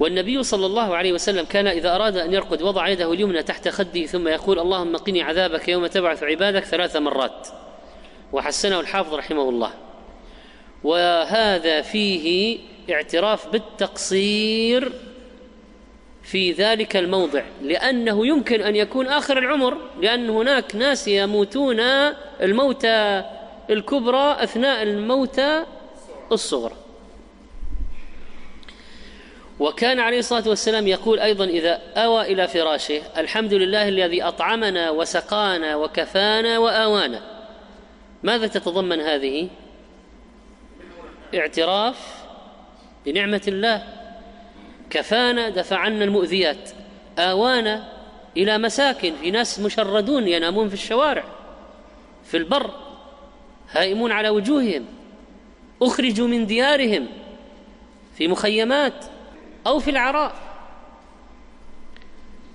والنبي صلى الله عليه وسلم كان إذا أراد أن يرقد وضع يده اليمنى تحت خده ثم يقول اللهم قني عذابك يوم تبعث عبادك ثلاث مرات. وحسنه الحافظ رحمه الله. وهذا فيه اعتراف بالتقصير في ذلك الموضع لأنه يمكن أن يكون آخر العمر لأن هناك ناس يموتون الموتى الكبرى أثناء الموتى الصغرى. وكان عليه الصلاة والسلام يقول أيضا إذا أوى إلى فراشه الحمد لله الذي أطعمنا وسقانا وكفانا وآوانا. ماذا تتضمن هذه؟ اعتراف بنعمة الله. كفانا دفع عنا المؤذيات آوانا إلى مساكن في ناس مشردون ينامون في الشوارع في البر هائمون على وجوههم أخرجوا من ديارهم في مخيمات. أو في العراء.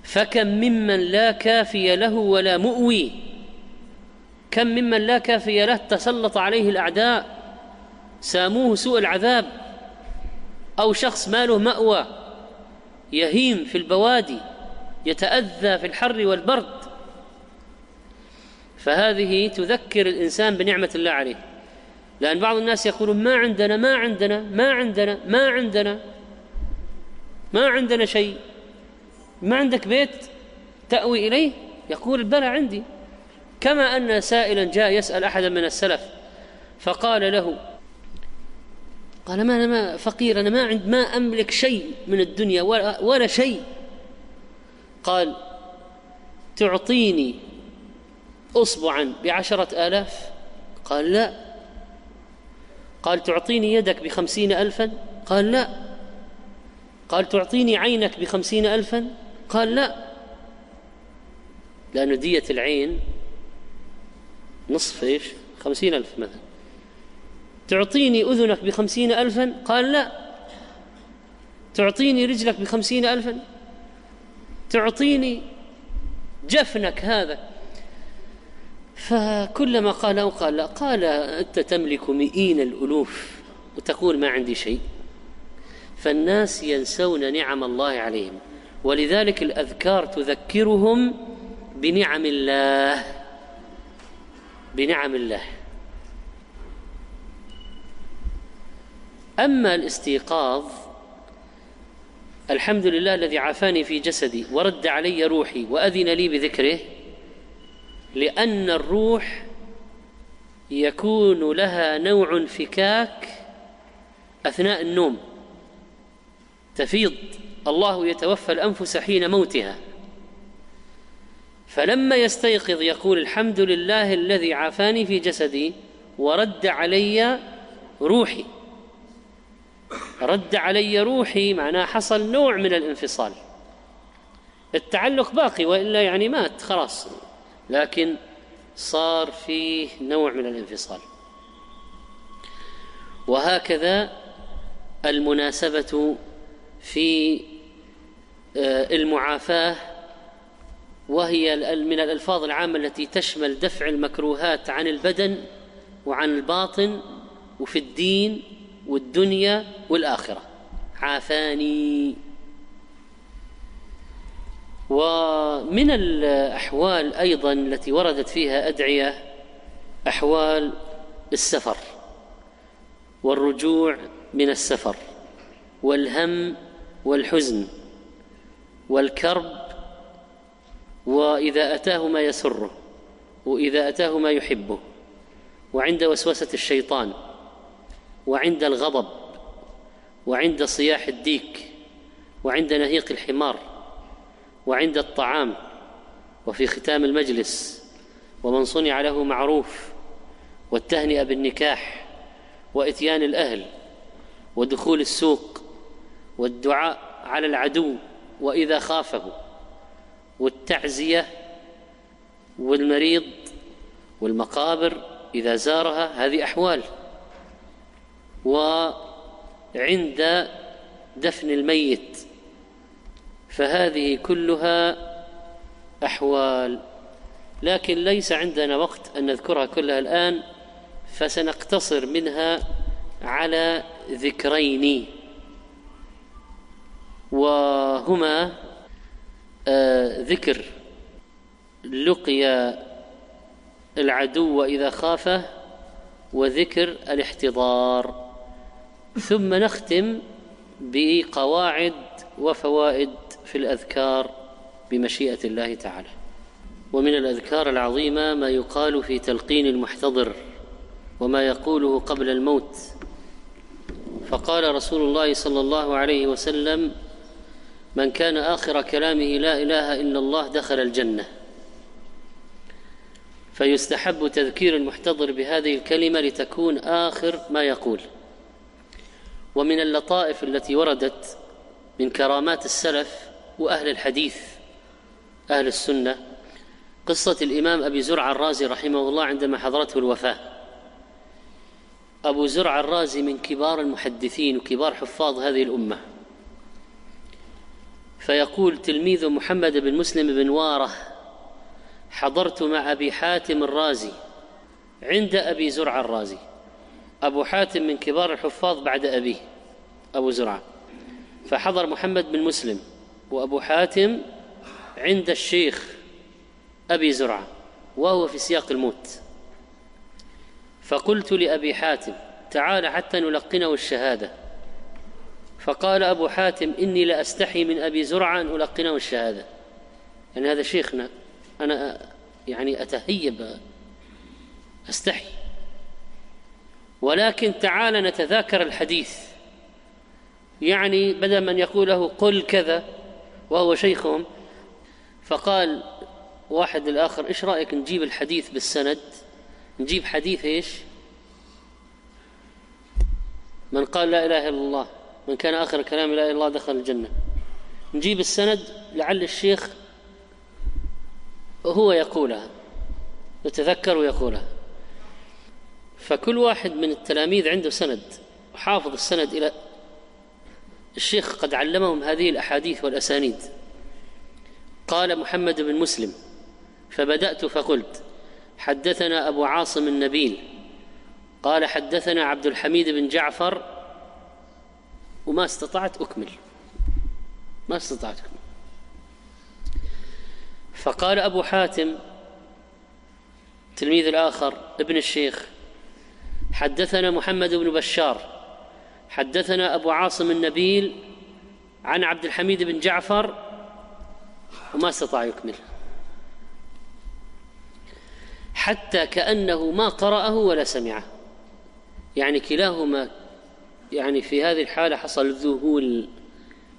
فكم ممن لا كافي له ولا مؤوي. كم ممن لا كافي له تسلط عليه الأعداء ساموه سوء العذاب أو شخص ما له مأوى يهيم في البوادي يتأذى في الحر والبرد. فهذه تذكر الإنسان بنعمة الله عليه. لأن بعض الناس يقولون ما عندنا ما عندنا ما عندنا ما عندنا. ما عندنا شيء. ما عندك بيت تأوي إليه؟ يقول بلى عندي. كما أن سائلا جاء يسأل أحدا من السلف فقال له قال ما أنا ما فقير أنا ما عند ما أملك شيء من الدنيا ولا, ولا شيء. قال تعطيني أصبعا بعشرة آلاف؟ قال لا. قال تعطيني يدك بخمسين ألفا؟ قال لا. قال تعطيني عينك بخمسين ألفا؟ قال لا. لأن دية العين نصف إيش؟ خمسين ألف مثلا. تعطيني أذنك بخمسين ألفا؟ قال لا. تعطيني رجلك بخمسين ألفا؟ تعطيني جفنك هذا. فكلما قال أو قال لا قال أنت تملك مئين الألوف وتقول ما عندي شيء. فالناس ينسون نعم الله عليهم ولذلك الأذكار تذكرهم بنعم الله بنعم الله. أما الاستيقاظ الحمد لله الذي عافاني في جسدي ورد علي روحي وأذن لي بذكره لأن الروح يكون لها نوع انفكاك أثناء النوم. تفيض الله يتوفى الأنفس حين موتها. فلما يستيقظ يقول الحمد لله الذي عافاني في جسدي ورد علي روحي. رد علي روحي معناه حصل نوع من الانفصال. التعلق باقي وإلا يعني مات خلاص لكن صار فيه نوع من الانفصال. وهكذا المناسبة في آه، المعافاة وهي من الألفاظ العامة التي تشمل دفع المكروهات عن البدن وعن الباطن وفي الدين والدنيا والآخرة. عافاني. ومن الأحوال أيضا التي وردت فيها أدعية أحوال السفر والرجوع من السفر والهم والحزن والكرب وإذا أتاه ما يسره وإذا أتاه ما يحبه وعند وسوسة الشيطان وعند الغضب وعند صياح الديك وعند نهيق الحمار وعند الطعام وفي ختام المجلس ومن صنع له معروف والتهنئة بالنكاح وإتيان الأهل ودخول السوق والدعاء على العدو وإذا خافه والتعزية والمريض والمقابر إذا زارها هذه أحوال. وعند دفن الميت فهذه كلها أحوال. لكن ليس عندنا وقت أن نذكرها كلها الآن فسنقتصر منها على ذكرين. وهما آه، ذكر. لقي العدو واذا خافه وذكر الاحتضار. ثم نختم بقواعد وفوائد في الأذكار بمشيئة الله تعالى. ومن الأذكار العظيمة ما يقال في تلقين المحتضر وما يقوله قبل الموت. فقال رسول الله صلى الله عليه وسلم من كان آخر كلامه لا إله إلا الله دخل الجنة. فيستحب تذكير المحتضر بهذه الكلمة لتكون آخر ما يقول. ومن اللطائف التي وردت من كرامات السلف وأهل الحديث أهل السنة قصة الإمام أبي زرع الرازي رحمه الله عندما حضرته الوفاة. أبو زرع الرازي من كبار المحدثين وكبار حفاظ هذه الأمة. فيقول تلميذ محمد بن مسلم بن واره حضرت مع أبي حاتم الرازي عند أبي زرع الرازي. أبو حاتم من كبار الحفاظ بعد أبيه أبو زرعه فحضر محمد بن مسلم وأبو حاتم عند الشيخ أبي زرعه وهو في سياق الموت. فقلت لأبي حاتم تعال حتى نلقنه الشهادة. فقال أبو حاتم إني لأستحي من أبي زرعة أن ألقنه الشهادة. يعني هذا شيخنا أنا يعني اتهيب أستحي. ولكن تعال نتذاكر الحديث. يعني بدل من يقول له قل كذا وهو شيخهم فقال واحد للآخر إيش رأيك نجيب الحديث بالسند؟ نجيب حديث إيش؟ من قال لا إله إلا الله. من كان آخر كلام لا إله إلا الله دخل الجنة. نجيب السند لعل الشيخ هو يقولها يتذكر ويقولها. فكل واحد من التلاميذ عنده سند وحافظ السند إلى الشيخ قد علمهم هذه الأحاديث والأسانيد. قال محمد بن مسلم فبدأت فقلت حدثنا أبو عاصم النبيل قال حدثنا عبد الحميد بن جعفر وما استطعت أكمل. ما استطعت أكمل. فقال أبو حاتم تلميذ الآخر ابن الشيخ حدثنا محمد بن بشار حدثنا أبو عاصم النبيل عن عبد الحميد بن جعفر وما استطاع يكمل. حتى كأنه ما قرأه ولا سمعه. يعني كلاهما يعني في هذه الحالة حصل ذهول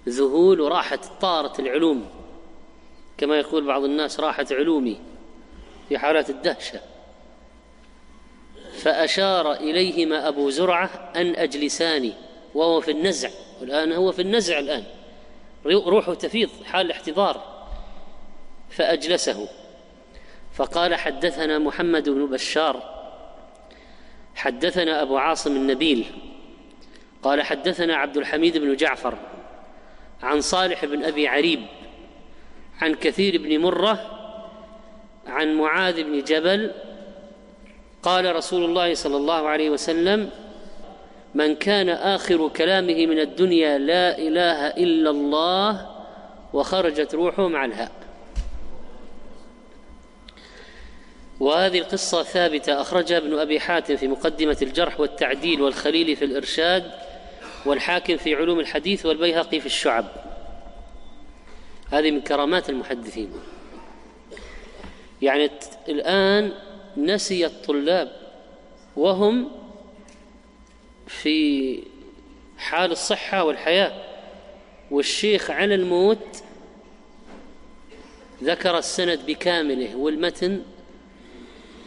ذهول وراحت طارت العلوم. كما يقول بعض الناس راحت علومي في حالات الدهشة. فأشار إليهما أبو زرعة أن أجلساني وهو في النزع. والآن هو في النزع الآن. روحه تفيض حال الاحتضار. فأجلسه. فقال حدثنا محمد بن بشار. حدثنا أبو عاصم النبيل. قال حدثنا عبد الحميد بن جعفر عن صالح بن أبي عريب عن كثير بن مرة عن معاذ بن جبل قال رسول الله صلى الله عليه وسلم من كان آخر كلامه من الدنيا لا إله إلا الله وخرجت روحه مع الهاء. وهذه القصة ثابتة أخرجها ابن أبي حاتم في مقدمة الجرح والتعديل والخليل في الإرشاد والحاكم في علوم الحديث والبيهقي في الشعب. هذه من كرامات المحدثين. يعني الآن نسي الطلاب وهم في حال الصحة والحياة والشيخ على الموت ذكر السند بكامله والمتن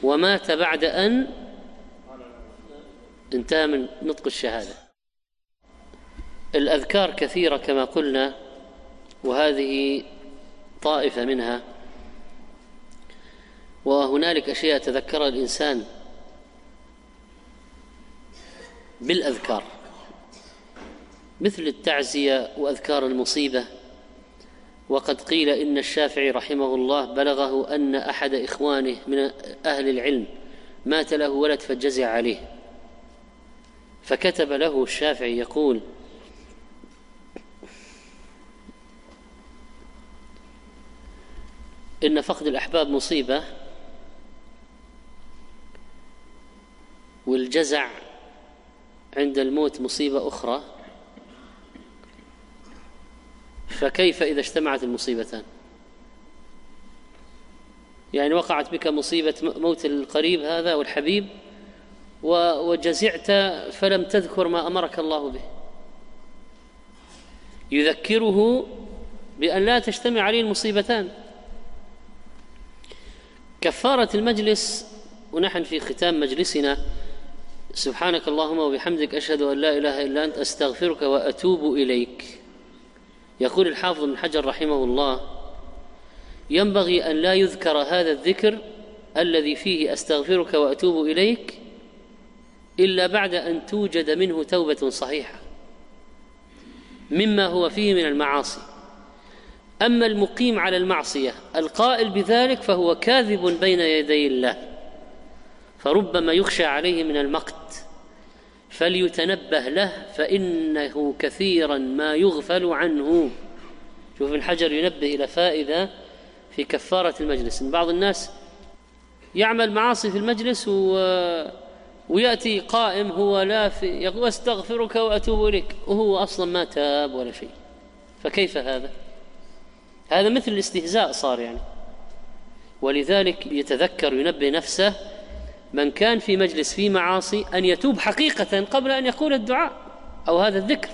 ومات بعد أن انتهى من نطق الشهادة. الأذكار كثيرة كما قلنا وهذه طائفة منها وهنالك أشياء تذكرها الإنسان بالأذكار مثل التعزية وأذكار المصيبة وقد قيل إن الشافعي رحمه الله بلغه أن أحد إخوانه من أهل العلم مات له ولد فجزع عليه فكتب له الشافعي يقول إن فقد الأحباب مصيبة والجزع عند الموت مصيبة أخرى فكيف إذا اجتمعت المصيبتان؟ يعني وقعت بك مصيبة موت القريب هذا والحبيب وجزعت فلم تذكر ما أمرك الله به. يذكره بأن لا تجتمع عليه المصيبتان. كفارة المجلس ونحن في ختام مجلسنا. سبحانك اللهم وبحمدك أشهد أن لا إله إلا أنت أستغفرك وأتوب إليك. يقول الحافظ بن حجر رحمه الله ينبغي أن لا يذكر هذا الذكر الذي فيه أستغفرك وأتوب إليك إلا بعد أن توجد منه توبة صحيحة مما هو فيه من المعاصي. أما المقيم على المعصية القائل بذلك فهو كاذب بين يدي الله. فربما يخشى عليه من المقت. فليتنبه له فإنه كثيرا ما يغفل عنه. شوف الحجر ينبه إلى فائدة في كفارة المجلس. إن بعض الناس يعمل معاصي في المجلس و ويأتي قائم هو لا في يقول أستغفرك وأتوب إليك وهو أصلا ما تاب ولا شيء. فكيف هذا؟ هذا مثل الاستهزاء صار يعني. ولذلك يتذكر ينبه نفسه من كان في مجلس فيه معاصي أن يتوب حقيقة قبل أن يقول الدعاء أو هذا الذكر.